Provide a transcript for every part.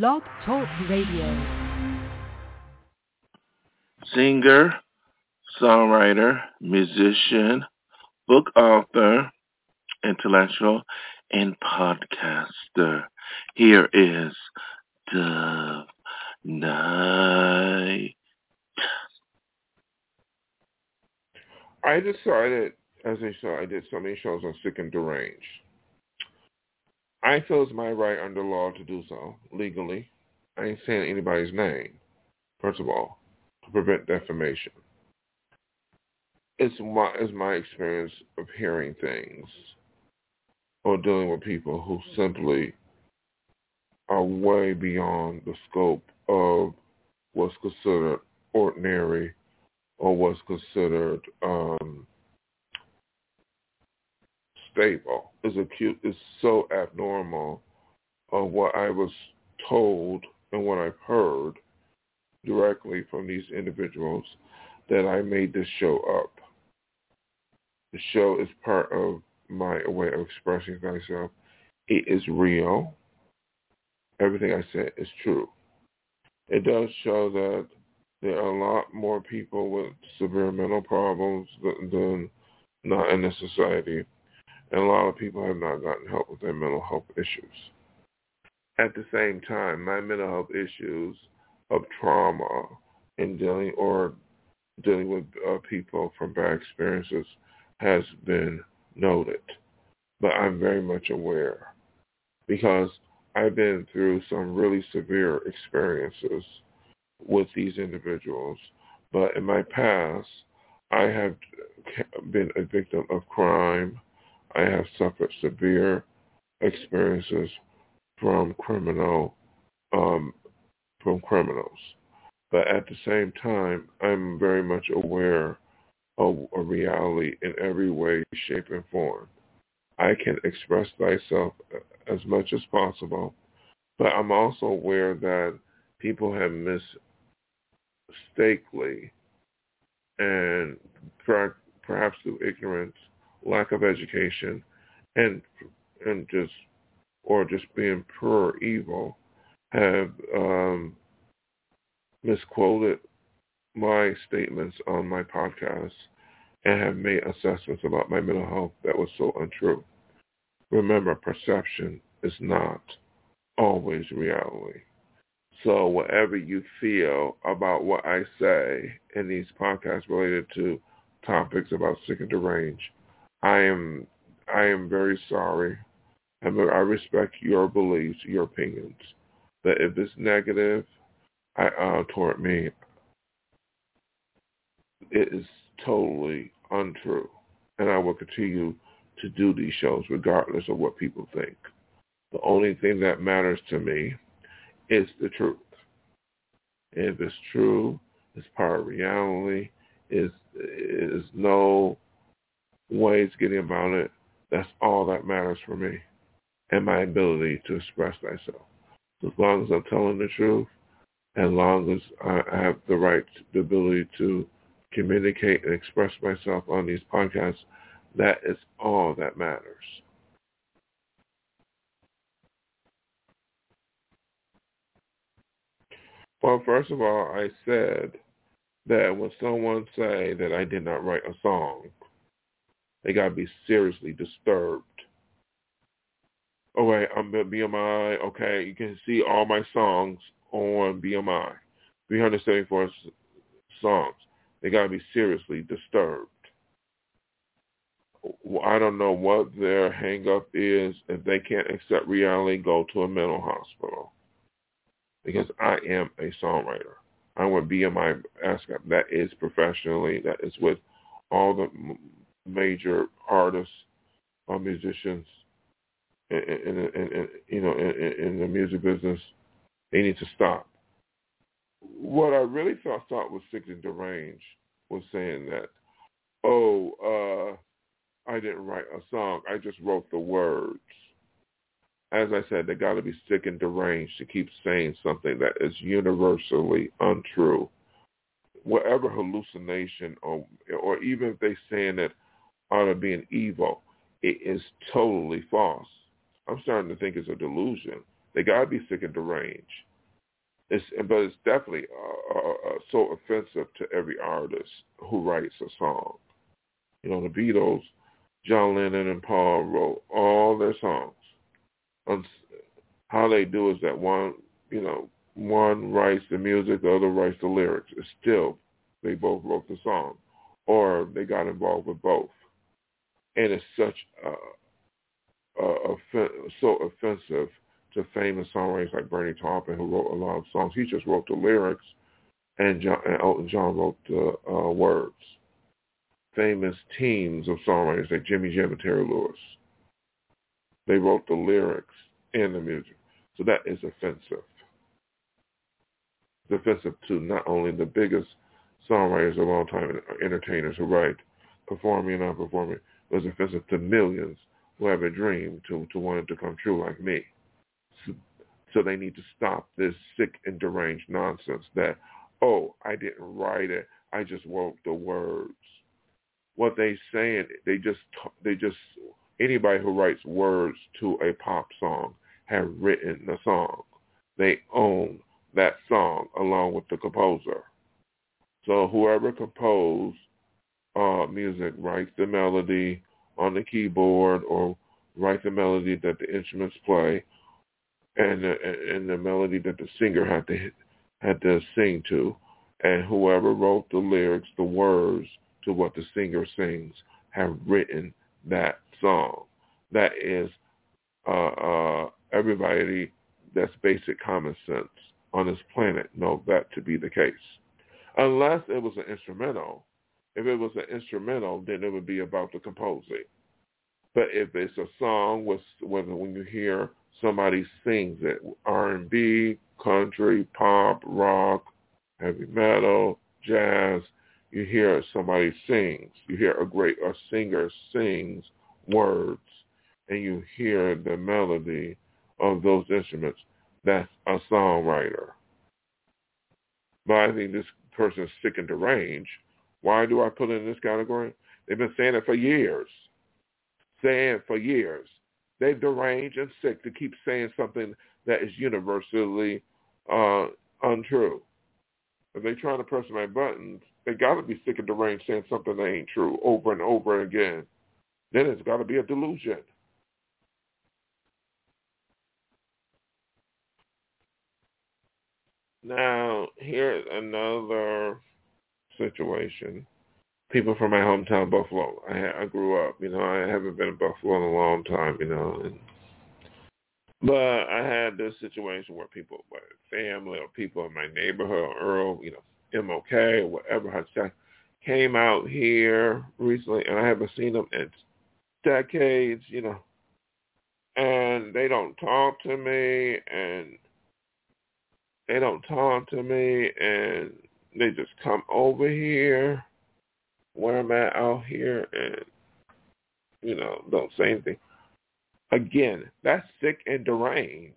Blog Talk Radio. Singer, songwriter, musician, book author, intellectual, and podcaster. Here is Dove Night. I decided, as I said, I did so many shows on Sick and Deranged. I feel it's my right under law to do so, legally. I ain't saying anybody's name, first of all, to prevent defamation. It's my, it's my experience of hearing things or dealing with people who simply are way beyond the scope of what's considered ordinary or what's considered um, stable is acute is so abnormal of what I was told and what I've heard directly from these individuals that I made this show up. The show is part of my way of expressing myself. It is real. Everything I said is true. It does show that there are a lot more people with severe mental problems than, than not in this society. And a lot of people have not gotten help with their mental health issues. At the same time, my mental health issues of trauma and dealing or dealing with uh, people from bad experiences has been noted. But I'm very much aware because I've been through some really severe experiences with these individuals. But in my past, I have been a victim of crime. I have suffered severe experiences from criminal um, from criminals. But at the same time, I'm very much aware of a reality in every way, shape, and form. I can express myself as much as possible, but I'm also aware that people have mistakenly and perhaps through ignorance, lack of education, and and just or just being pure evil, have um, misquoted my statements on my podcast and have made assessments about my mental health that was so untrue. Remember, perception is not always reality. So whatever you feel about what I say in these podcasts related to topics about sick and deranged, I am I am very sorry. I respect your beliefs, your opinions. But if it's negative I, uh, toward me, it is totally untrue. And I will continue to do these shows regardless of what people think. The only thing that matters to me is the truth. If it's true, it's part of reality, is is no ways getting about it. That's all that matters for me and my ability to express myself. As long as I'm telling the truth, as long as I have the right, the ability to communicate and express myself on these podcasts, that is all that matters. Well, first of all, I said that when someone say that I did not write a song, they got to be seriously disturbed. Oh wait, I'm at BMI. Okay, you can see all my songs on BMI. 374 songs. They got to be seriously disturbed. I don't know what their hang-up is. If they can't accept reality, go to a mental hospital. Because I am a songwriter. I want BMI ASCAP. That is professionally. That is with all the major artists or musicians in you know in, the music business. They need to stop. What I really thought thought was sick and deranged was saying that, oh, uh, I didn't write a song. I just wrote the words. As I said, they got to be sick and deranged to keep saying something that is universally untrue. Whatever hallucination or or even if they saying it out of being evil, it is totally false. I'm starting to think it's a delusion They gotta be sick and deranged. It's, but it's definitely uh, uh, so offensive to every artist who writes a song. You know, the Beatles, John Lennon and Paul wrote all their songs. And how they do is that one, you know, one writes the music, the other writes the lyrics. It's still they both wrote the song, or they got involved with both. And it's such a, so offensive to famous songwriters like Bernie Taupin, who wrote a lot of songs. He just wrote the lyrics, and, John, and Elton John wrote the uh, words. Famous teams of songwriters like Jimmy Jam and Terry Lewis. They wrote the lyrics and the music. So that is offensive. It's offensive to not only the biggest songwriters of all time, entertainers who write performing and non-performing, it's offensive to millions who have a dream to, to want it to come true like me. So, so they need to stop this sick and deranged nonsense that, oh, I didn't write it. I just wrote the words. What they saying, they just, they just, anybody who writes words to a pop song have written the song. They own that song along with the composer. So whoever composed uh, music writes the melody on the keyboard or writes the melody that the instruments play and the, and the melody that the singer had to had to sing to, and whoever wrote the lyrics, the words to what the singer sings, have written that song. That is uh, uh, everybody that's basic common sense on this planet know that to be the case. Unless it was an instrumental. If it was an instrumental, then it would be about the composing. But if it's a song, with, whether when you hear somebody sings it, R&B, country, pop, rock, heavy metal, jazz, you hear somebody sings. You hear a great a singer sings words, and you hear the melody of those instruments. That's a songwriter. But I think this person is sick and deranged. Why do I put it in this category? They've been saying it for years. Saying for years. They're deranged and sick to keep saying something that is universally uh, untrue. If they're trying to press my buttons, they got to be sick and deranged saying something that ain't true over and over again. Then it's got to be a delusion. Now, here's another situation. People from my hometown, Buffalo. I, I grew up, you know, I haven't been in Buffalo in a long time, you know, and but I had this situation where people, my family or people in my neighborhood, or Earl, you know, MOK or whatever, came out here recently, and I haven't seen them in decades, you know, and they don't talk to me, and they don't talk to me and they just come over here where I'm at out here and, you know, don't say anything. Again, that's sick and deranged.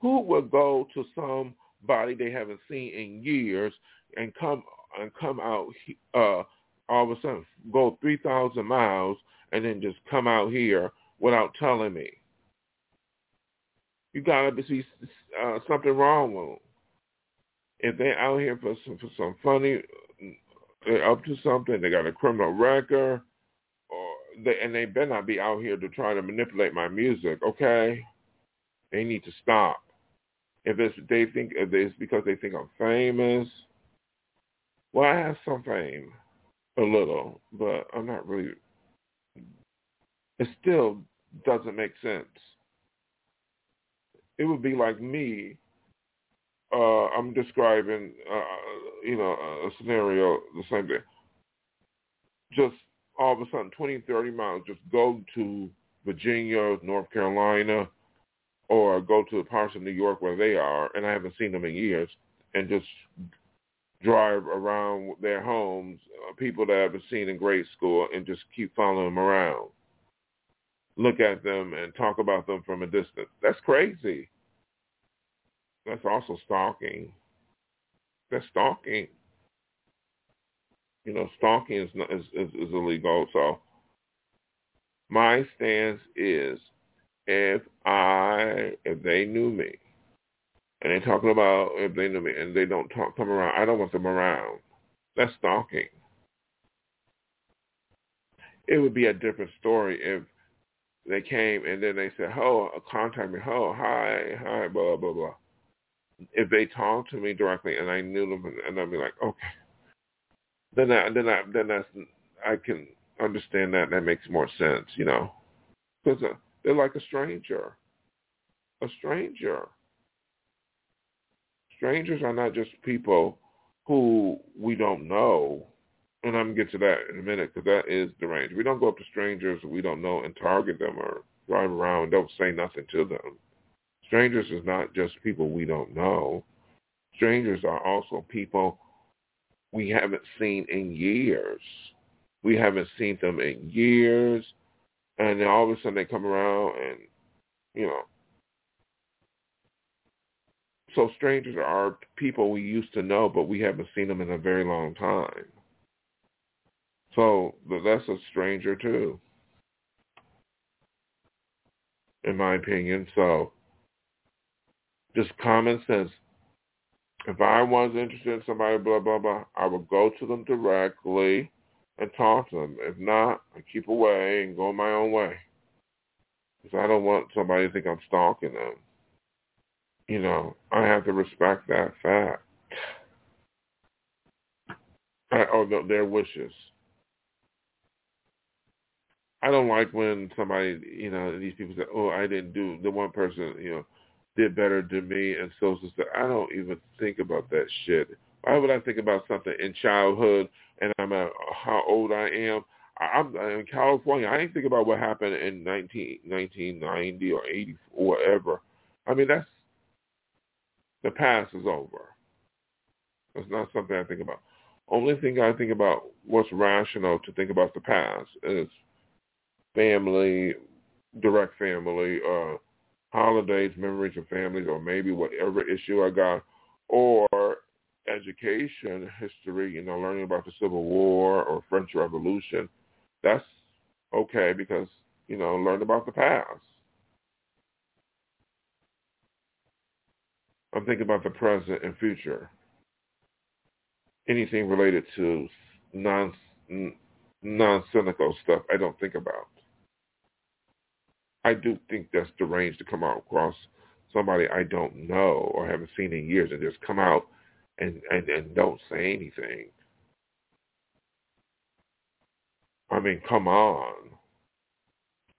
Who would go to somebody they haven't seen in years and come and come out uh, all of a sudden go 3,000 miles and then just come out here without telling me? You gotta be uh, something wrong with them. If they're out here for some, for some funny, they're up to something. They got a criminal record, or they, and they better not be out here to try to manipulate my music. Okay, they need to stop. If it's they think if it's because they think I'm famous, well, I have some fame, a little, but I'm not really. It still doesn't make sense it would be like me. Uh, I'm describing, uh, you know, a scenario the same day. Just all of a sudden, 20, 30 miles, just go to Virginia, North Carolina, or go to the parts of New York where they are, and I haven't seen them in years, and just drive around their homes, uh, people that I haven't seen in grade school, and just keep following them around look at them and talk about them from a distance. That's crazy. That's also stalking. That's stalking. You know, stalking is not, is, is, is illegal. So My stance is if I if they knew me and they're talking about if they knew me and they don't talk come around, I don't want them around. That's stalking. It would be a different story if they came and then they said, "Oh, contact me. Oh, hi, hi, blah blah blah." If they talked to me directly and I knew them, and I'd be like, "Okay," then I, then I, then that's I can understand that. That makes more sense, you know, because uh, they're like a stranger. A stranger. Strangers are not just people who we don't know and I'm gonna get to that in a minute because that is the range. We don't go up to strangers we don't know and target them or drive around and don't say nothing to them. Strangers is not just people we don't know. Strangers are also people we haven't seen in years. We haven't seen them in years, and then all of a sudden they come around and, you know. So strangers are people we used to know, but we haven't seen them in a very long time. So that's a stranger too, in my opinion. So just common sense. If I was interested in somebody, blah, blah, blah, I would go to them directly and talk to them. If not, I keep away and go my own way. Because I don't want somebody to think I'm stalking them. You know, I have to respect that fact. I, oh, or their wishes. I don't like when somebody, you know, these people say, "Oh, I didn't do." The one person, you know, did better than me, and so so. I don't even think about that shit. Why would I think about something in childhood and I'm at how old I am? I'm in California. I ain't think about what happened in 19, 1990 or 80 or whatever. I mean, that's the past is over. It's not something I think about. Only thing I think about what's rational to think about the past is family, direct family, uh, holidays, memories of families, or maybe whatever issue I got, or education, history, you know, learning about the Civil War or French Revolution. That's okay because, you know, learn about the past. I'm thinking about the present and future. Anything related to non non-cynical stuff I don't think about. I do think that's deranged to come out across somebody I don't know or haven't seen in years and just come out and, and, and don't say anything. I mean, come on.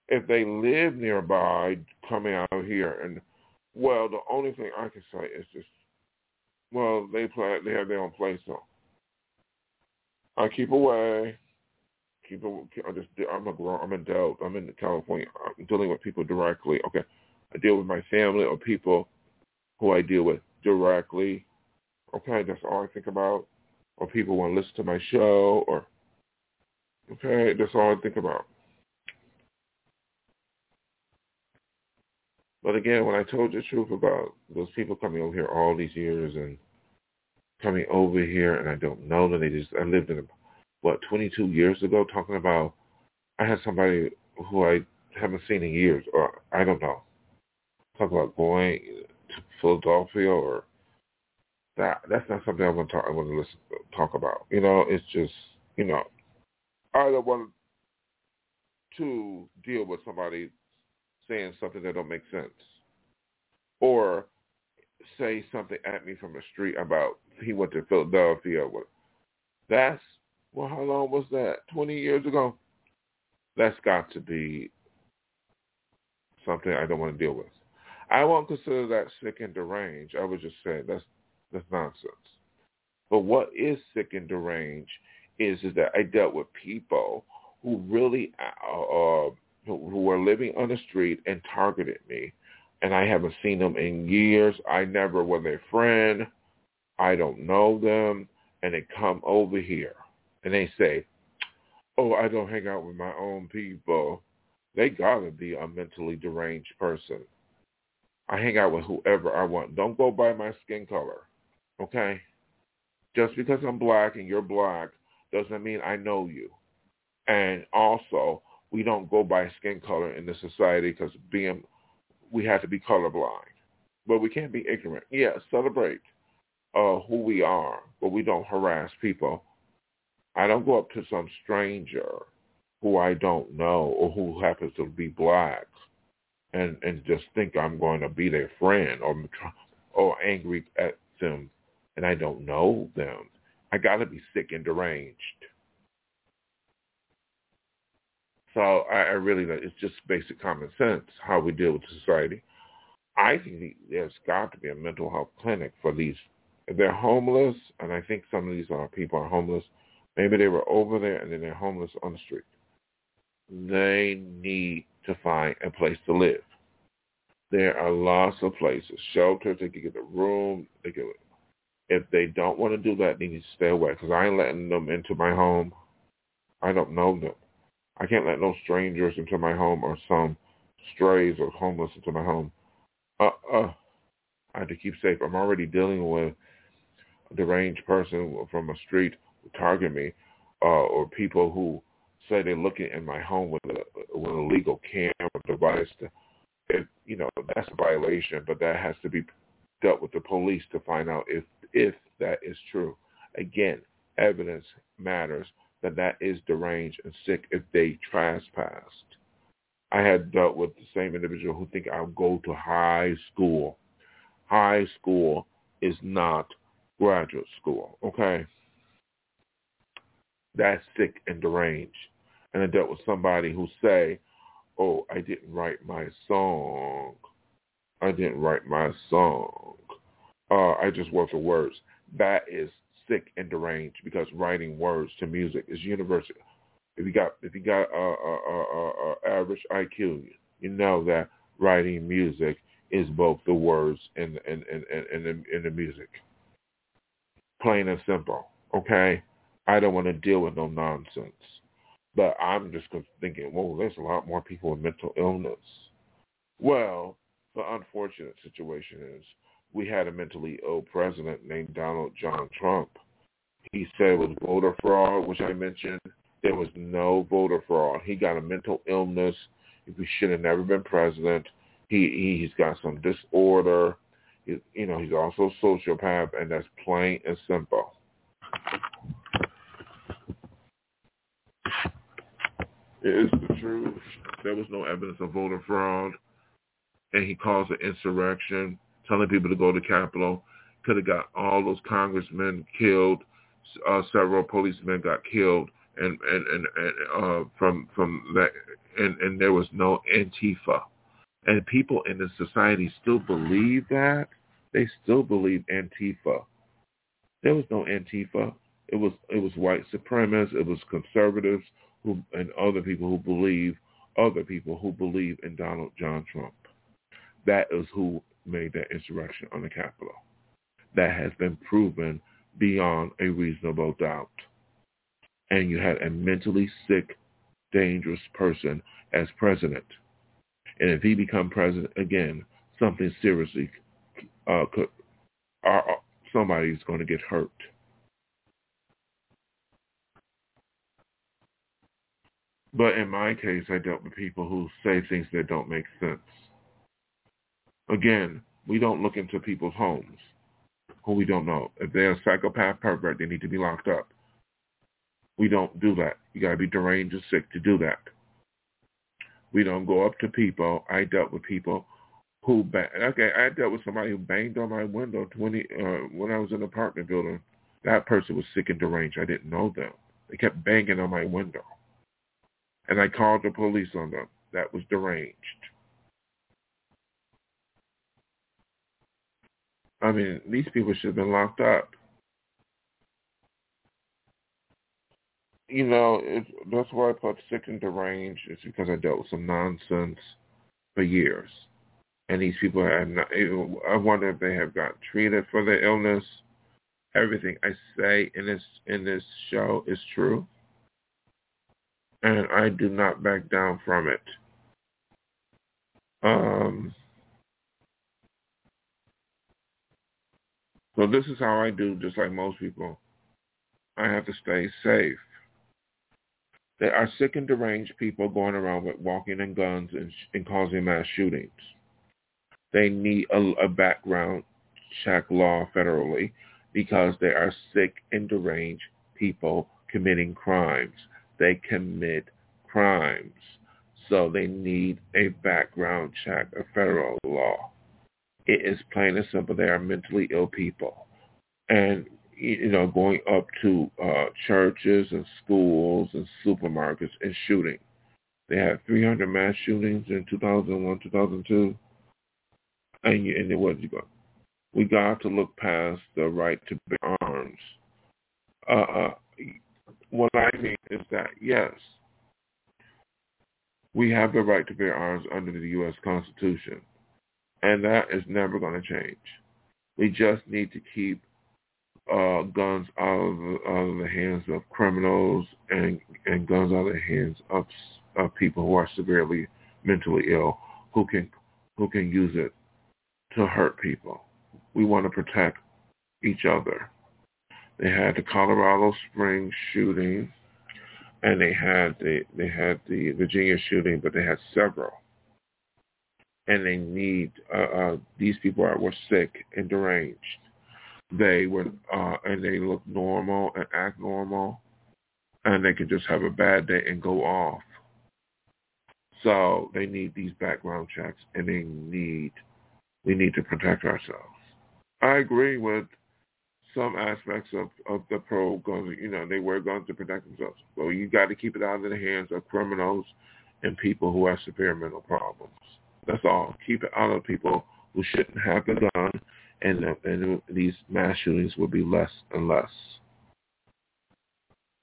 If they live nearby, coming out here and, well, the only thing I can say is just, well, they play, they have their own place, so I keep away I just, I'm a grown, I'm adult. I'm in California. I'm dealing with people directly. Okay, I deal with my family or people who I deal with directly. Okay, that's all I think about. Or people want to listen to my show. Or okay, that's all I think about. But again, when I told the truth about those people coming over here all these years and coming over here, and I don't know them, they just I lived in a what 22 years ago talking about I had somebody who I haven't seen in years, or I don't know, talk about going to Philadelphia or that. That's not something I want to talk. I want to listen talk about. You know, it's just you know, I don't want to deal with somebody saying something that don't make sense, or say something at me from the street about he went to Philadelphia. That's well, how long was that? 20 years ago? That's got to be something I don't want to deal with. I won't consider that sick and deranged. I would just say that's that's nonsense. But what is sick and deranged is is that I dealt with people who really uh, uh, who, were living on the street and targeted me, and I haven't seen them in years. I never was their friend. I don't know them, and they come over here and they say, oh, I don't hang out with my own people, they gotta be a mentally deranged person. I hang out with whoever I want. Don't go by my skin color, okay? Just because I'm black and you're black doesn't mean I know you. And also, we don't go by skin color in this society because being we have to be colorblind, but we can't be ignorant. Yeah, celebrate uh, who we are, but we don't harass people. I don't go up to some stranger who I don't know or who happens to be black and and just think I'm going to be their friend or or angry at them and I don't know them. I got to be sick and deranged. So I, I really, it's just basic common sense how we deal with society. I think there's got to be a mental health clinic for these. They're homeless, and I think some of these are people are homeless, maybe they were over there and then they're homeless on the street. They need to find a place to live. There are lots of places, shelters. They can get a room. They can. If they don't want to do that, they need to stay away because I ain't letting them into my home. I don't know them. I can't let no strangers into my home or some strays or homeless into my home. Uh, uh, I have to keep safe. I'm already dealing with a deranged person from a street target me, uh, or people who say they're looking in my home with a with a legal camera device. To, you know, that's a violation, but that has to be dealt with the police to find out if if that is true. Again, evidence matters that that is deranged and sick if they trespassed. I had dealt with the same individual who think I'll go to high school. High school is not graduate school, okay? That's sick and deranged. And I dealt with somebody who say, oh, I didn't write my song. I didn't write my song. Uh, I just wrote the words. That is sick and deranged because writing words to music is universal. If you got if you got a, a, a, a average IQ, you know that writing music is both the words and and and and, and, the, and the music. Plain and simple. Okay, I don't want to deal with no nonsense. But I'm just thinking, well, there's a lot more people with mental illness. Well, the unfortunate situation is we had a mentally ill president named Donald John Trump. He said it was voter fraud, which I mentioned. There was no voter fraud. He got a mental illness. He should have never been president. He he's got some disorder. He, you know, he's also a sociopath, and that's plain and simple. It is the truth. There was no evidence of voter fraud, and he caused an insurrection telling people to go to Capitol. Could have got all those congressmen killed. Uh, several policemen got killed, and and and, and uh, from from that, and and there was no Antifa, and people in the society still believe that. They still believe Antifa. There was no Antifa. It was it was white supremacists. It was conservatives who and other people who believe other people who believe in Donald John Trump. That is who made that insurrection on the Capitol. That has been proven beyond a reasonable doubt. And you had a mentally sick, dangerous person as president. And if he become president again, something seriously uh, could, uh, somebody's going to get hurt. But in my case, I dealt with people who say things that don't make sense. Again, we don't look into people's homes who we don't know. If they're a psychopath pervert, they need to be locked up. We don't do that. You got to be deranged or sick to do that. We don't go up to people. I dealt with people who, bang, okay, I dealt with somebody who banged on my window 20, uh, when I was in an apartment building. That person was sick and deranged. I didn't know them. They kept banging on my window. And I called the police on them. That was deranged. I mean, these people should have been locked up. You know, it, that's why I put sick and deranged. It's because I dealt with some nonsense for years. And these people have not, I wonder if they have got treated for their illness. Everything I say in this in this show is true. And I do not back down from it. Um, So this is how I do, just like most people. I have to stay safe. There are sick and deranged people going around with walking and guns and, and causing mass shootings. They need a, a background check law federally because they are sick and deranged people committing crimes. They commit crimes. So they need a background check, a federal law. It is plain and simple. They are mentally ill people. And, you know, going up to uh, churches and schools and supermarkets and shooting. They had 300 mass shootings in 2001, 2002. And, you, and what you go? We got to look past the right to bear arms. Uh, uh what I mean is that, yes, we have the right to bear arms under the U.S. Constitution, and that is never going to change. We just need to keep uh, guns out of, the, out of the hands of criminals and, and guns out of the hands of, of people who are severely mentally ill who can who can use it to hurt people. We want to protect each other. They had the Colorado Springs shooting, and they had the they had the Virginia shooting, but they had several. And they need uh, uh, these people are were sick and deranged. They were uh, and they look normal and act normal, and they can just have a bad day and go off. So they need these background checks, and they need we need to protect ourselves. I agree with some aspects of, of the pro guns. You know, they wear guns to protect themselves. Well, you got to keep it out of the hands of criminals and people who have severe mental problems. That's all. Keep it out of people who shouldn't have the gun, and, and these mass shootings will be less and less.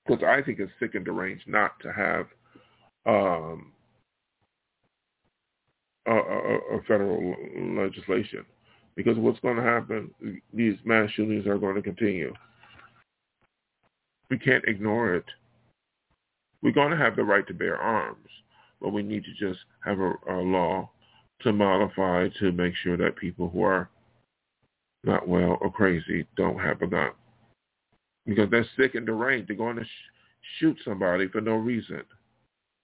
Because I think it's sick and deranged not to have um, a, a, a federal legislation because what's going to happen, these mass shootings are going to continue. We can't ignore it. We're going to have the right to bear arms, but we need to just have a, a law to modify to make sure that people who are not well or crazy don't have a gun. Because they're sick and deranged. They're going to sh- shoot somebody for no reason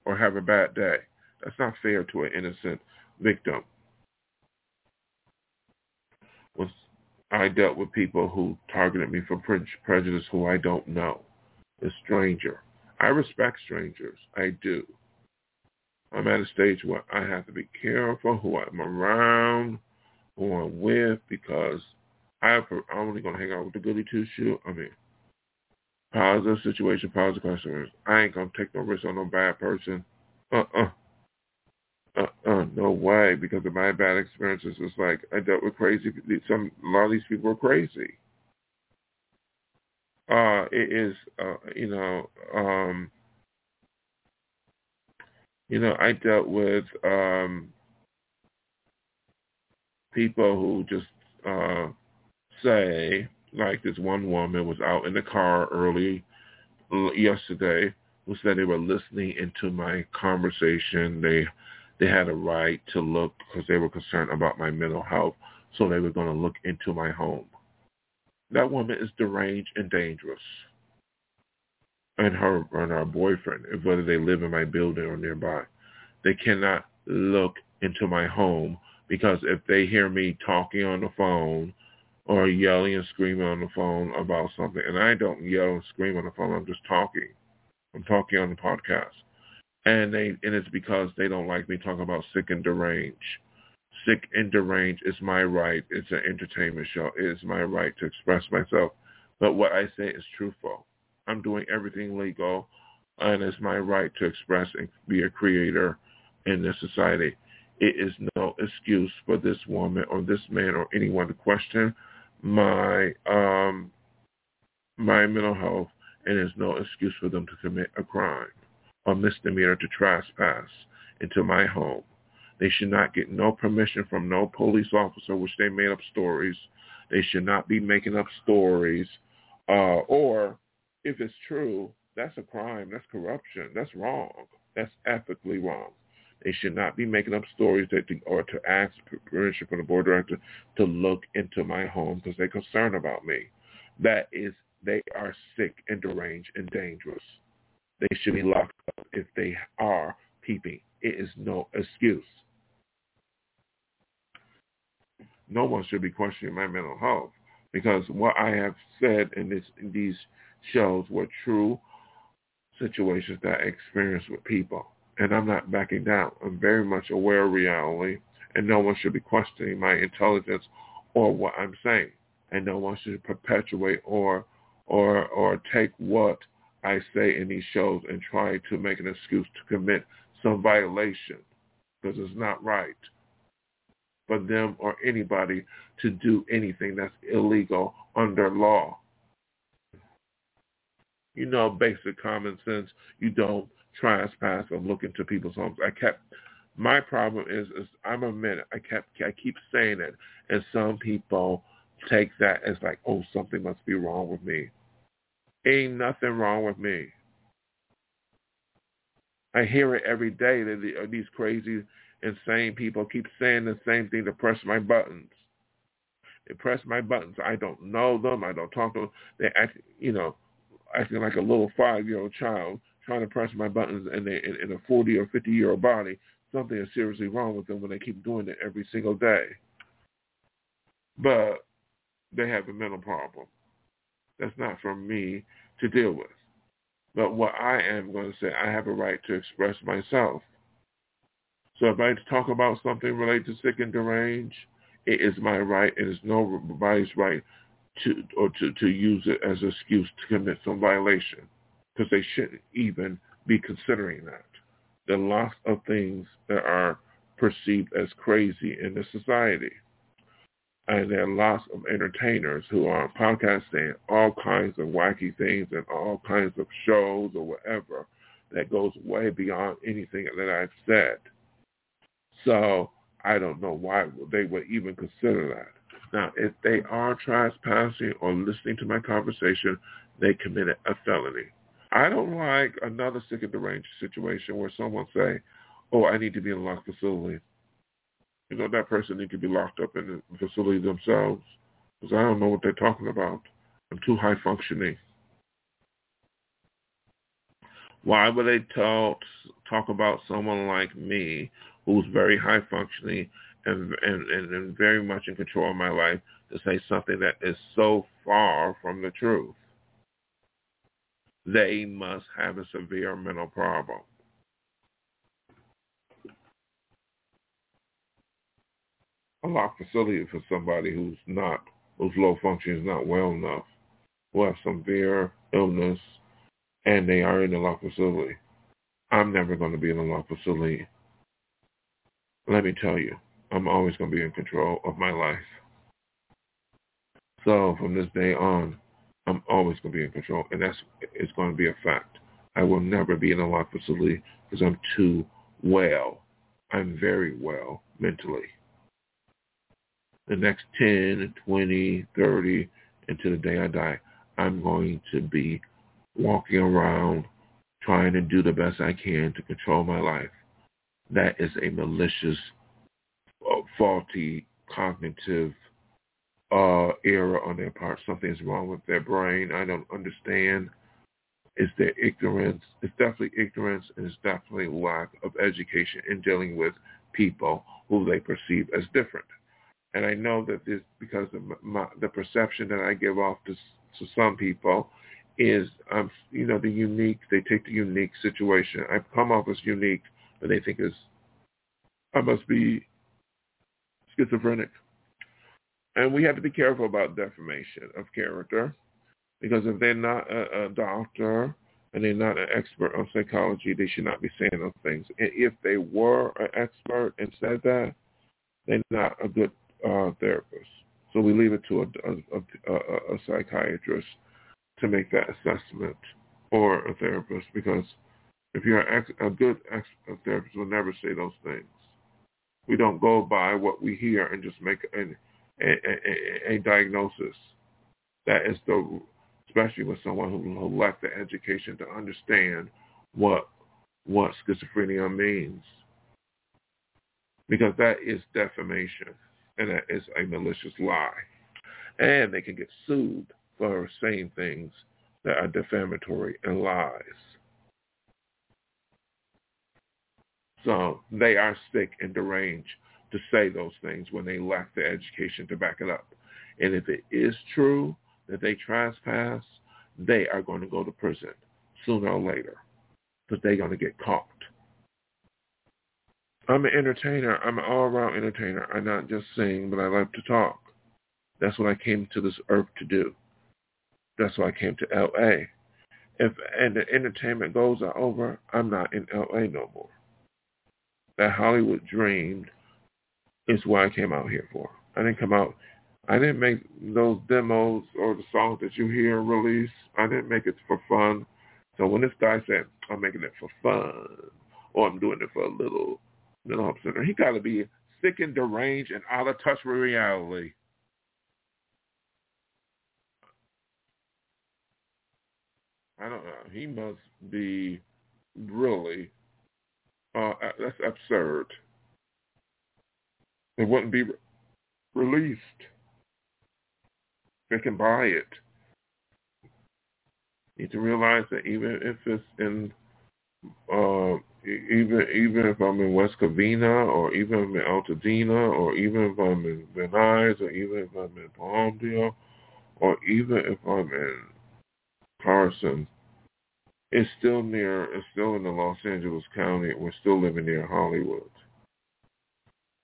or have a bad day. That's not fair to an innocent victim was I dealt with people who targeted me for pre- prejudice who I don't know, a stranger. I respect strangers. I do. I'm at a stage where I have to be careful who I'm around, who I'm with, because I'm only going to hang out with the goody two-shoe. I mean, positive situation, positive customers. I ain't going to take no risk on no bad person. Uh-uh uh, uh, no way, because of my bad experiences, it's like I dealt with crazy. Some a lot of these people are crazy. Uh, it is, uh, you know, um, you know, I dealt with um, people who just uh, say, like this one woman was out in the car early yesterday, who said they were listening into my conversation. They they had a right to look because they were concerned about my mental health, so they were going to look into my home. That woman is deranged and dangerous. And her and her boyfriend, whether they live in my building or nearby, they cannot look into my home because if they hear me talking on the phone or yelling and screaming on the phone about something, and I don't yell and scream on the phone, I'm just talking. I'm talking on the podcast and they and it's because they don't like me talking about sick and deranged. Sick and deranged is my right. It's an entertainment show. It is my right to express myself. But what I say is truthful. I'm doing everything legal, and it's my right to express and be a creator in this society. It is no excuse for this woman or this man or anyone to question my um my mental health, and there's no excuse for them to commit a crime or misdemeanor to trespass into my home. They should not get no permission from no police officer, which they made up stories. They should not be making up stories. Uh, or if it's true, that's a crime. That's corruption. That's wrong. That's ethically wrong. They should not be making up stories that to, or to ask permission from the board director to look into my home because they're concerned about me. That is, they are sick and deranged and dangerous they should be locked up if they are peeping. It is no excuse. No one should be questioning my mental health because what I have said in, this, in these shows were true situations that I experienced with people. And I'm not backing down. I'm very much aware of reality, and no one should be questioning my intelligence or what I'm saying. And no one should perpetuate or or or take what I say in these shows and try to make an excuse to commit some violation because it's not right for them or anybody to do anything that's illegal under law. You know, basic common sense. You don't trespass or look into people's homes. I kept my problem is, is I'm a minute. I kept I keep saying it, and some people take that as like, oh, something must be wrong with me. Ain't nothing wrong with me. I hear it every day that uh, these crazy, insane people keep saying the same thing to press my buttons. They press my buttons. I don't know them. I don't talk to them. They act, you know, acting like a little five-year-old child trying to press my buttons in a, in a 40 or 50-year-old body. Something is seriously wrong with them when they keep doing it every single day. But they have a mental problem. That's not for me to deal with. But what I am going to say, I have a right to express myself. So if I talk about something related to sick and deranged, it is my right. It is nobody's right to or to, to use it as an excuse to commit some violation because they shouldn't even be considering that. The lots of things that are perceived as crazy in the society and there are lots of entertainers who are podcasting all kinds of wacky things and all kinds of shows or whatever that goes way beyond anything that I've said. So I don't know why they would even consider that. Now, if they are trespassing or listening to my conversation, they committed a felony. I don't like another sick and deranged situation where someone say, oh, I need to be in a locked facility you know, that person need to be locked up in the facility themselves because I don't know what they're talking about. I'm too high functioning. Why would they talk talk about someone like me who's very high functioning and, and, and, and very much in control of my life to say something that is so far from the truth? They must have a severe mental problem. A locked facility for somebody who's not, whose low function is not well enough, who have severe illness, and they are in a locked facility. I'm never going to be in a locked facility. Let me tell you, I'm always going to be in control of my life. So from this day on, I'm always going to be in control, and that's it's going to be a fact. I will never be in a locked facility because I'm too well. I'm very well mentally the next 10, 20, 30, until the day I die, I'm going to be walking around trying to do the best I can to control my life. That is a malicious, uh, faulty, cognitive uh, error on their part. Something's wrong with their brain. I don't understand. It's their ignorance. It's definitely ignorance, and it's definitely lack of education in dealing with people who they perceive as different and I know that this because of my, the perception that I give off to to some people is um you know the unique they take the unique situation. I've come off as unique but they think is I must be schizophrenic. And we have to be careful about defamation of character because if they're not a, a doctor and they're not an expert on psychology they should not be saying those things. And if they were an expert and said that they're not a good uh, therapist. So we leave it to a, a, a, a psychiatrist to make that assessment or a therapist because if you're a, good ex, a therapist will never say those things. We don't go by what we hear and just make an, a, a, a, diagnosis. That is the, especially with someone who, who the education to understand what what schizophrenia means, because that is defamation and that is a malicious lie. And they can get sued for saying things that are defamatory and lies. So they are sick and deranged to say those things when they lack the education to back it up. And if it is true that they trespass, they are going to go to prison sooner or later because they're going to get caught. I'm an entertainer. I'm an all-around entertainer. I not just sing, but I like to talk. That's what I came to this earth to do. That's why I came to L.A. If and the entertainment goals are over, I'm not in L.A. no more. That Hollywood dream is what I came out here for. I didn't come out. I didn't make those demos or the songs that you hear release. I didn't make it for fun. So when this guy said, I'm making it for fun, or I'm doing it for a little mental health center, he got to be sick and deranged and out of touch with reality. I don't know. He must be really, uh, that's absurd. It wouldn't be re- released. They can buy it. You need to realize that even if it's in, uh, even even if I'm in West Covina, or even if I'm in Altadena, or even if I'm in Venice, or even if I'm in Palmdale, or even if I'm in Carson, it's still near, it's still in the Los Angeles County. We're still living near Hollywood.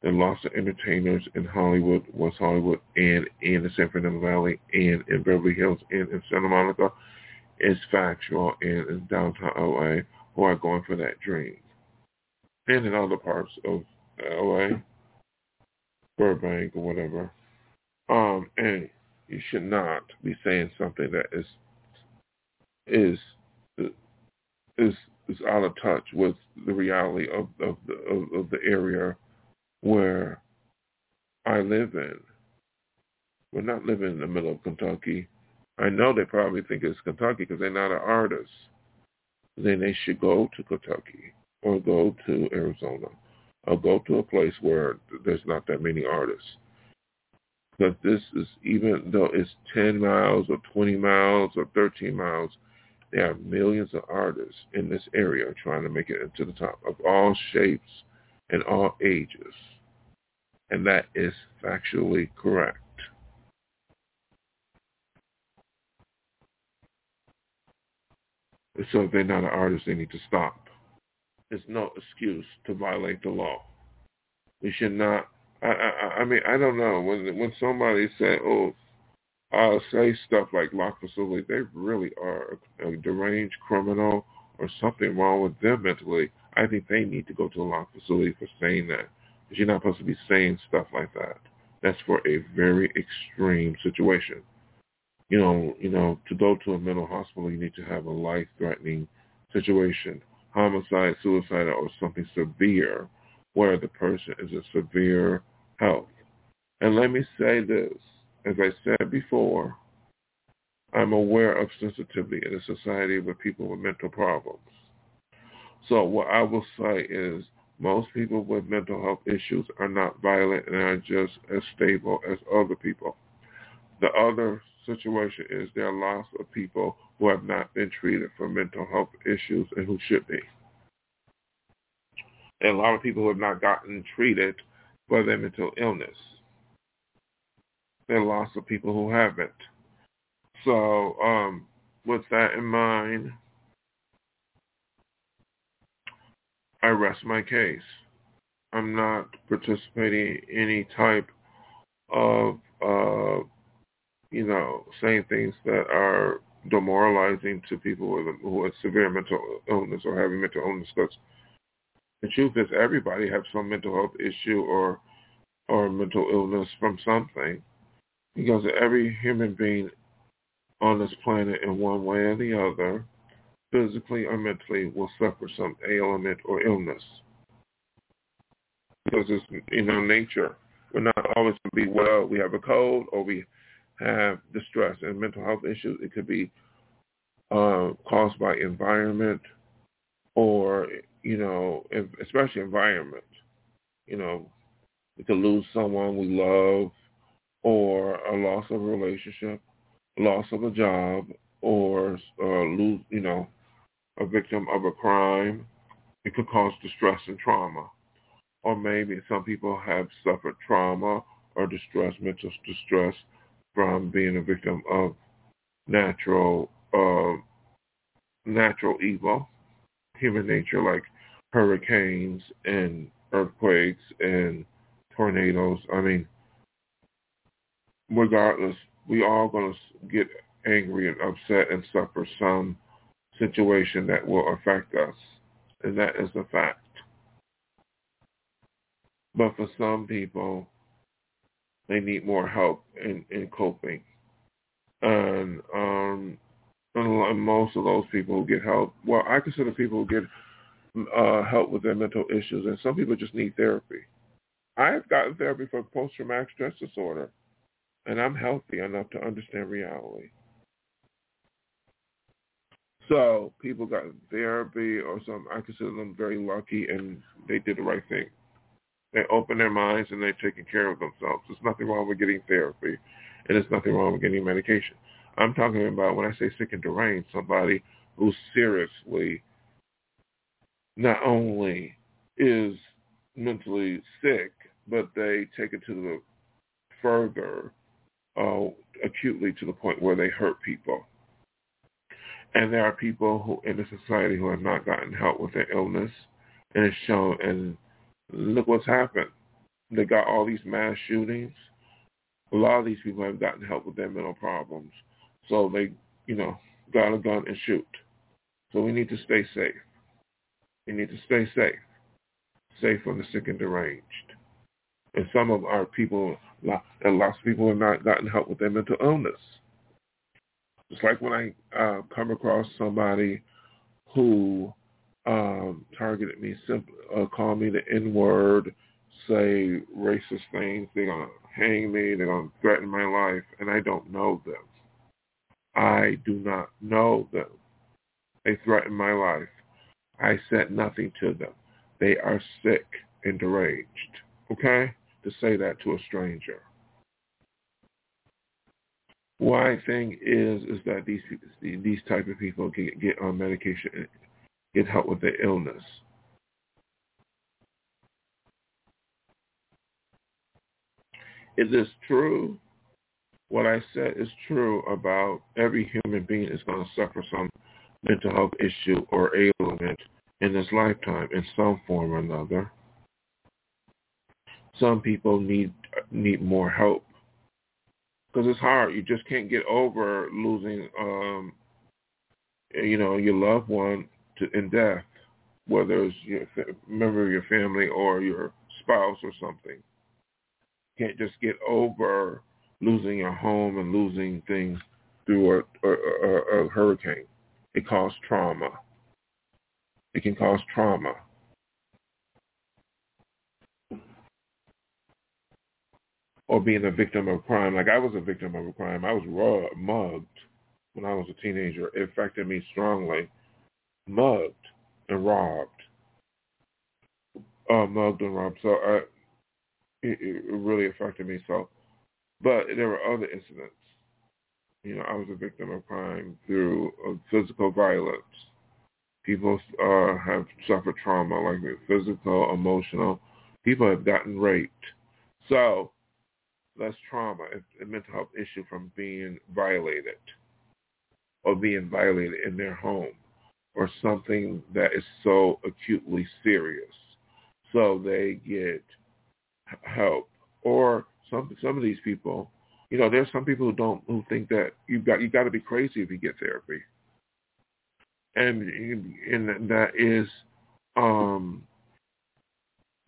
The loss of entertainers in Hollywood, West Hollywood, and in the San Fernando Valley, and in Beverly Hills, and in Santa Monica is factual, and in downtown LA who are going for that dream. And in other parts of LA, Burbank or whatever. Um, and you should not be saying something that is is is is out of touch with the reality of of the of, of the area where I live in. We're not living in the middle of Kentucky. I know they probably think it's Kentucky because they're not an artist. Then they should go to Kentucky or go to Arizona or go to a place where there's not that many artists. Because this is, even though it's 10 miles or 20 miles or 13 miles, there are millions of artists in this area trying to make it into the top of all shapes and all ages. And that is factually correct. So if they're not an artist, they need to stop. There's no excuse to violate the law. We should not. I, I, I mean, I don't know when when somebody say, "Oh, uh, say stuff like lock facility," they really are a, a deranged criminal or something wrong with them mentally. I think they need to go to a lock facility for saying that. Because you're not supposed to be saying stuff like that. That's for a very extreme situation you know, you know, to go to a mental hospital, you need to have a life-threatening situation, homicide, suicide, or something severe, where the person is in severe health. And let me say this, as I said before, I'm aware of sensitivity in a society with people with mental problems. So what I will say is most people with mental health issues are not violent and are just as stable as other people. The other situation is there are lots of people who have not been treated for mental health issues and who should be. And a lot of people who have not gotten treated for their mental illness. There are lots of people who haven't. So um, with that in mind, I rest my case. I'm not participating in any type of uh, you know, saying things that are demoralizing to people with, who have severe mental illness or having mental illness. Because the truth is, everybody has some mental health issue or or mental illness from something. Because every human being on this planet, in one way or the other, physically or mentally, will suffer some ailment or illness. Because it's you know nature. We're not always going to be well. We have a cold or we have distress and mental health issues. It could be uh, caused by environment or, you know, especially environment. You know, we could lose someone we love or a loss of a relationship, loss of a job, or uh, lose, you know, a victim of a crime. it could cause distress and trauma. Or maybe some people have suffered trauma or distress, mental distress from being a victim of natural uh, natural evil, human nature, like hurricanes and earthquakes and tornadoes. I mean, regardless, we all going to get angry and upset and suffer some situation that will affect us. And that is a fact. But for some people, they need more help in, in coping. And, um, most of those people who get help, well, I consider people who get uh, help with their mental issues, and some people just need therapy. I've gotten therapy for post-traumatic stress disorder, and I'm healthy enough to understand reality. So people got therapy or some. I consider them very lucky, and they did the right thing. They open their minds and they're taking care of themselves. There's nothing wrong with getting therapy, and there's nothing wrong with getting medication. I'm talking about when I say sick and deranged, somebody who seriously not only is mentally sick, but they take it to the further uh, acutely to the point where they hurt people. And there are people who in the society who have not gotten help with their illness, and it's shown. And look what's happened. They got all these mass shootings. A lot of these people have gotten help with their mental problems, so they, you know, got a gun and shoot. So we need to stay safe. We need to stay safe, safe from the sick and deranged. And some of our people, and lots of people have not gotten help with their mental illness. It's like when I uh, come across somebody who um, targeted me, simply, uh, call me the N-word, say racist things. They're to hang me. They're to threaten my life, and I don't know them. I do not know them. They threaten my life. I said nothing to them. They are sick and deranged. Okay? To say that to a stranger. Why thing is is that these these type of people get get on medication, get help with their illness. Is this true? What I said is true about every human being is going to suffer some mental health issue or ailment in this lifetime in some form or another. Some people need need more help because it's hard. You just can't get over losing, um, you know, your loved one to in death, whether it's your member of your family or your spouse or something. You can't just get over losing your home and losing things through a, a, a, a hurricane. It causes trauma. It can cause trauma. or being a victim of crime. Like I was a victim of a crime. I was raw, mugged when I was a teenager. It affected me strongly. Mugged and robbed. Uh, mugged and robbed. So I, it, it really affected me. So, but there were other incidents. You know, I was a victim of crime through uh, physical violence. People uh, have suffered trauma, like physical, emotional. People have gotten raped. So that's trauma, a mental health issue from being violated or being violated in their home or something that is so acutely serious. So they get help. Or some some of these people, you know, there's some people who don't who think that you've got you got to be crazy if you get therapy, and and that is um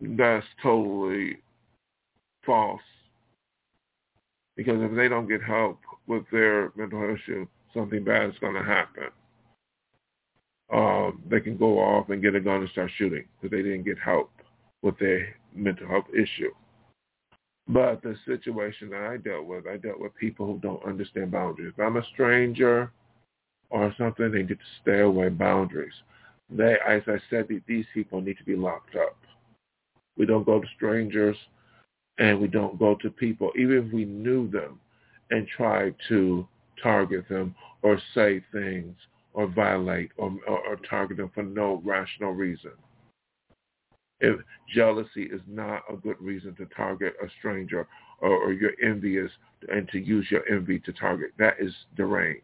that's totally false because if they don't get help with their mental health issue, something bad is going to happen. Um, they can go off and get a gun and start shooting because they didn't get help with their mental health issue. But the situation that I dealt with, I dealt with people who don't understand boundaries. If I'm a stranger or something, they need to stay away boundaries. They, as I said, these people need to be locked up. We don't go to strangers and we don't go to people, even if we knew them, and try to target them or say things or violate or, or, or target them for no rational reason. if jealousy is not a good reason to target a stranger or, or you're envious and to use your envy to target, that is deranged.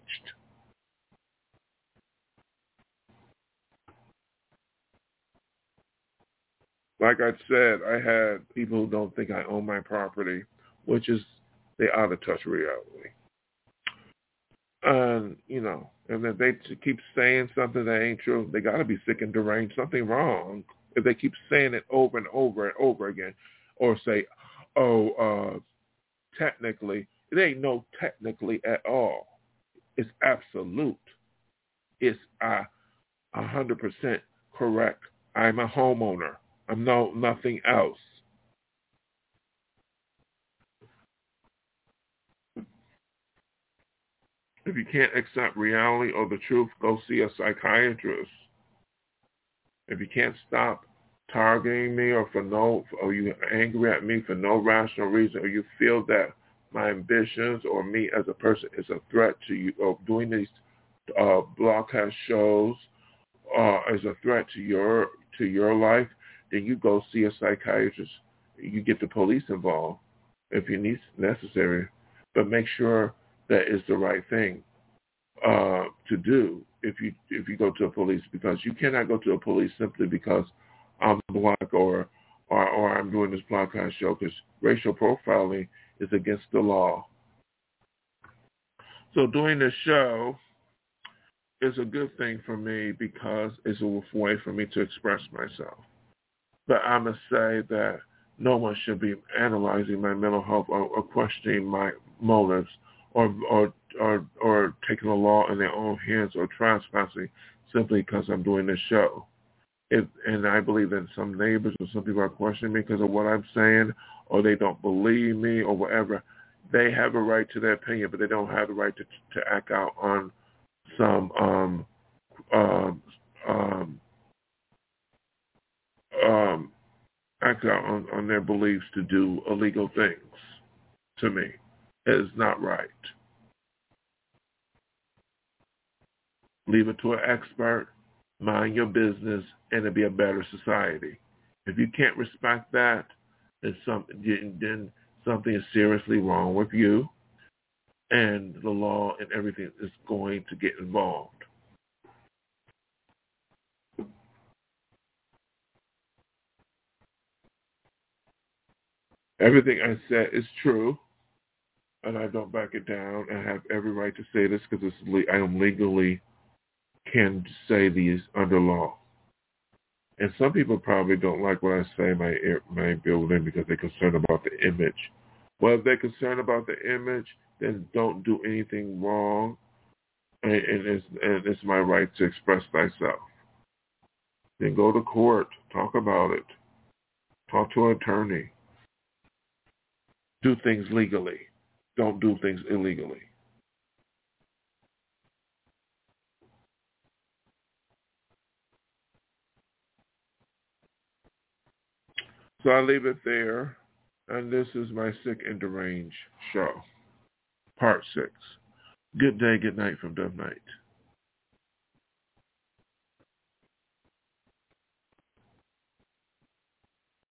Like I said, I had people who don't think I own my property, which is they out of touch reality. And, you know, and if they keep saying something that ain't true, they got to be sick and deranged, something wrong. If they keep saying it over and over and over again, or say, oh, uh, technically, it ain't no technically at all. It's absolute. It's a hundred percent correct. I'm a homeowner. I'm no nothing else. If you can't accept reality or the truth, go see a psychiatrist. If you can't stop targeting me or for no, or you are angry at me for no rational reason, or you feel that my ambitions or me as a person is a threat to you, or doing these uh, broadcast shows uh, is a threat to your to your life, then you go see a psychiatrist. You get the police involved if you need necessary, but make sure that is the right thing uh, to do if you if you go to a police because you cannot go to a police simply because I'm black or or, or I'm doing this podcast show because racial profiling is against the law. So doing this show is a good thing for me because it's a way for me to express myself. But I must say that no one should be analyzing my mental health or, or questioning my motives or, or or or taking the law in their own hands or trespassing simply because I'm doing this show. It, and I believe that some neighbors or some people are questioning me because of what I'm saying, or they don't believe me, or whatever. They have a right to their opinion, but they don't have the right to to act out on some um, um, um, um, act out on, on their beliefs to do illegal things. To me, is not right. Leave it to an expert. Mind your business, and it'll be a better society. If you can't respect that, then something then something is seriously wrong with you, and the law and everything is going to get involved. Everything I said is true, and I don't back it down. I have every right to say this because I am legally can say these under law. And some people probably don't like what I say my my building because they're concerned about the image. Well, if they're concerned about the image, then don't do anything wrong, and, and it's and it's my right to express myself. Then go to court, talk about it, talk to an attorney. Do things legally. Don't do things illegally. So I leave it there. And this is my Sick and Deranged show, part six. Good day, good night from Dove Night.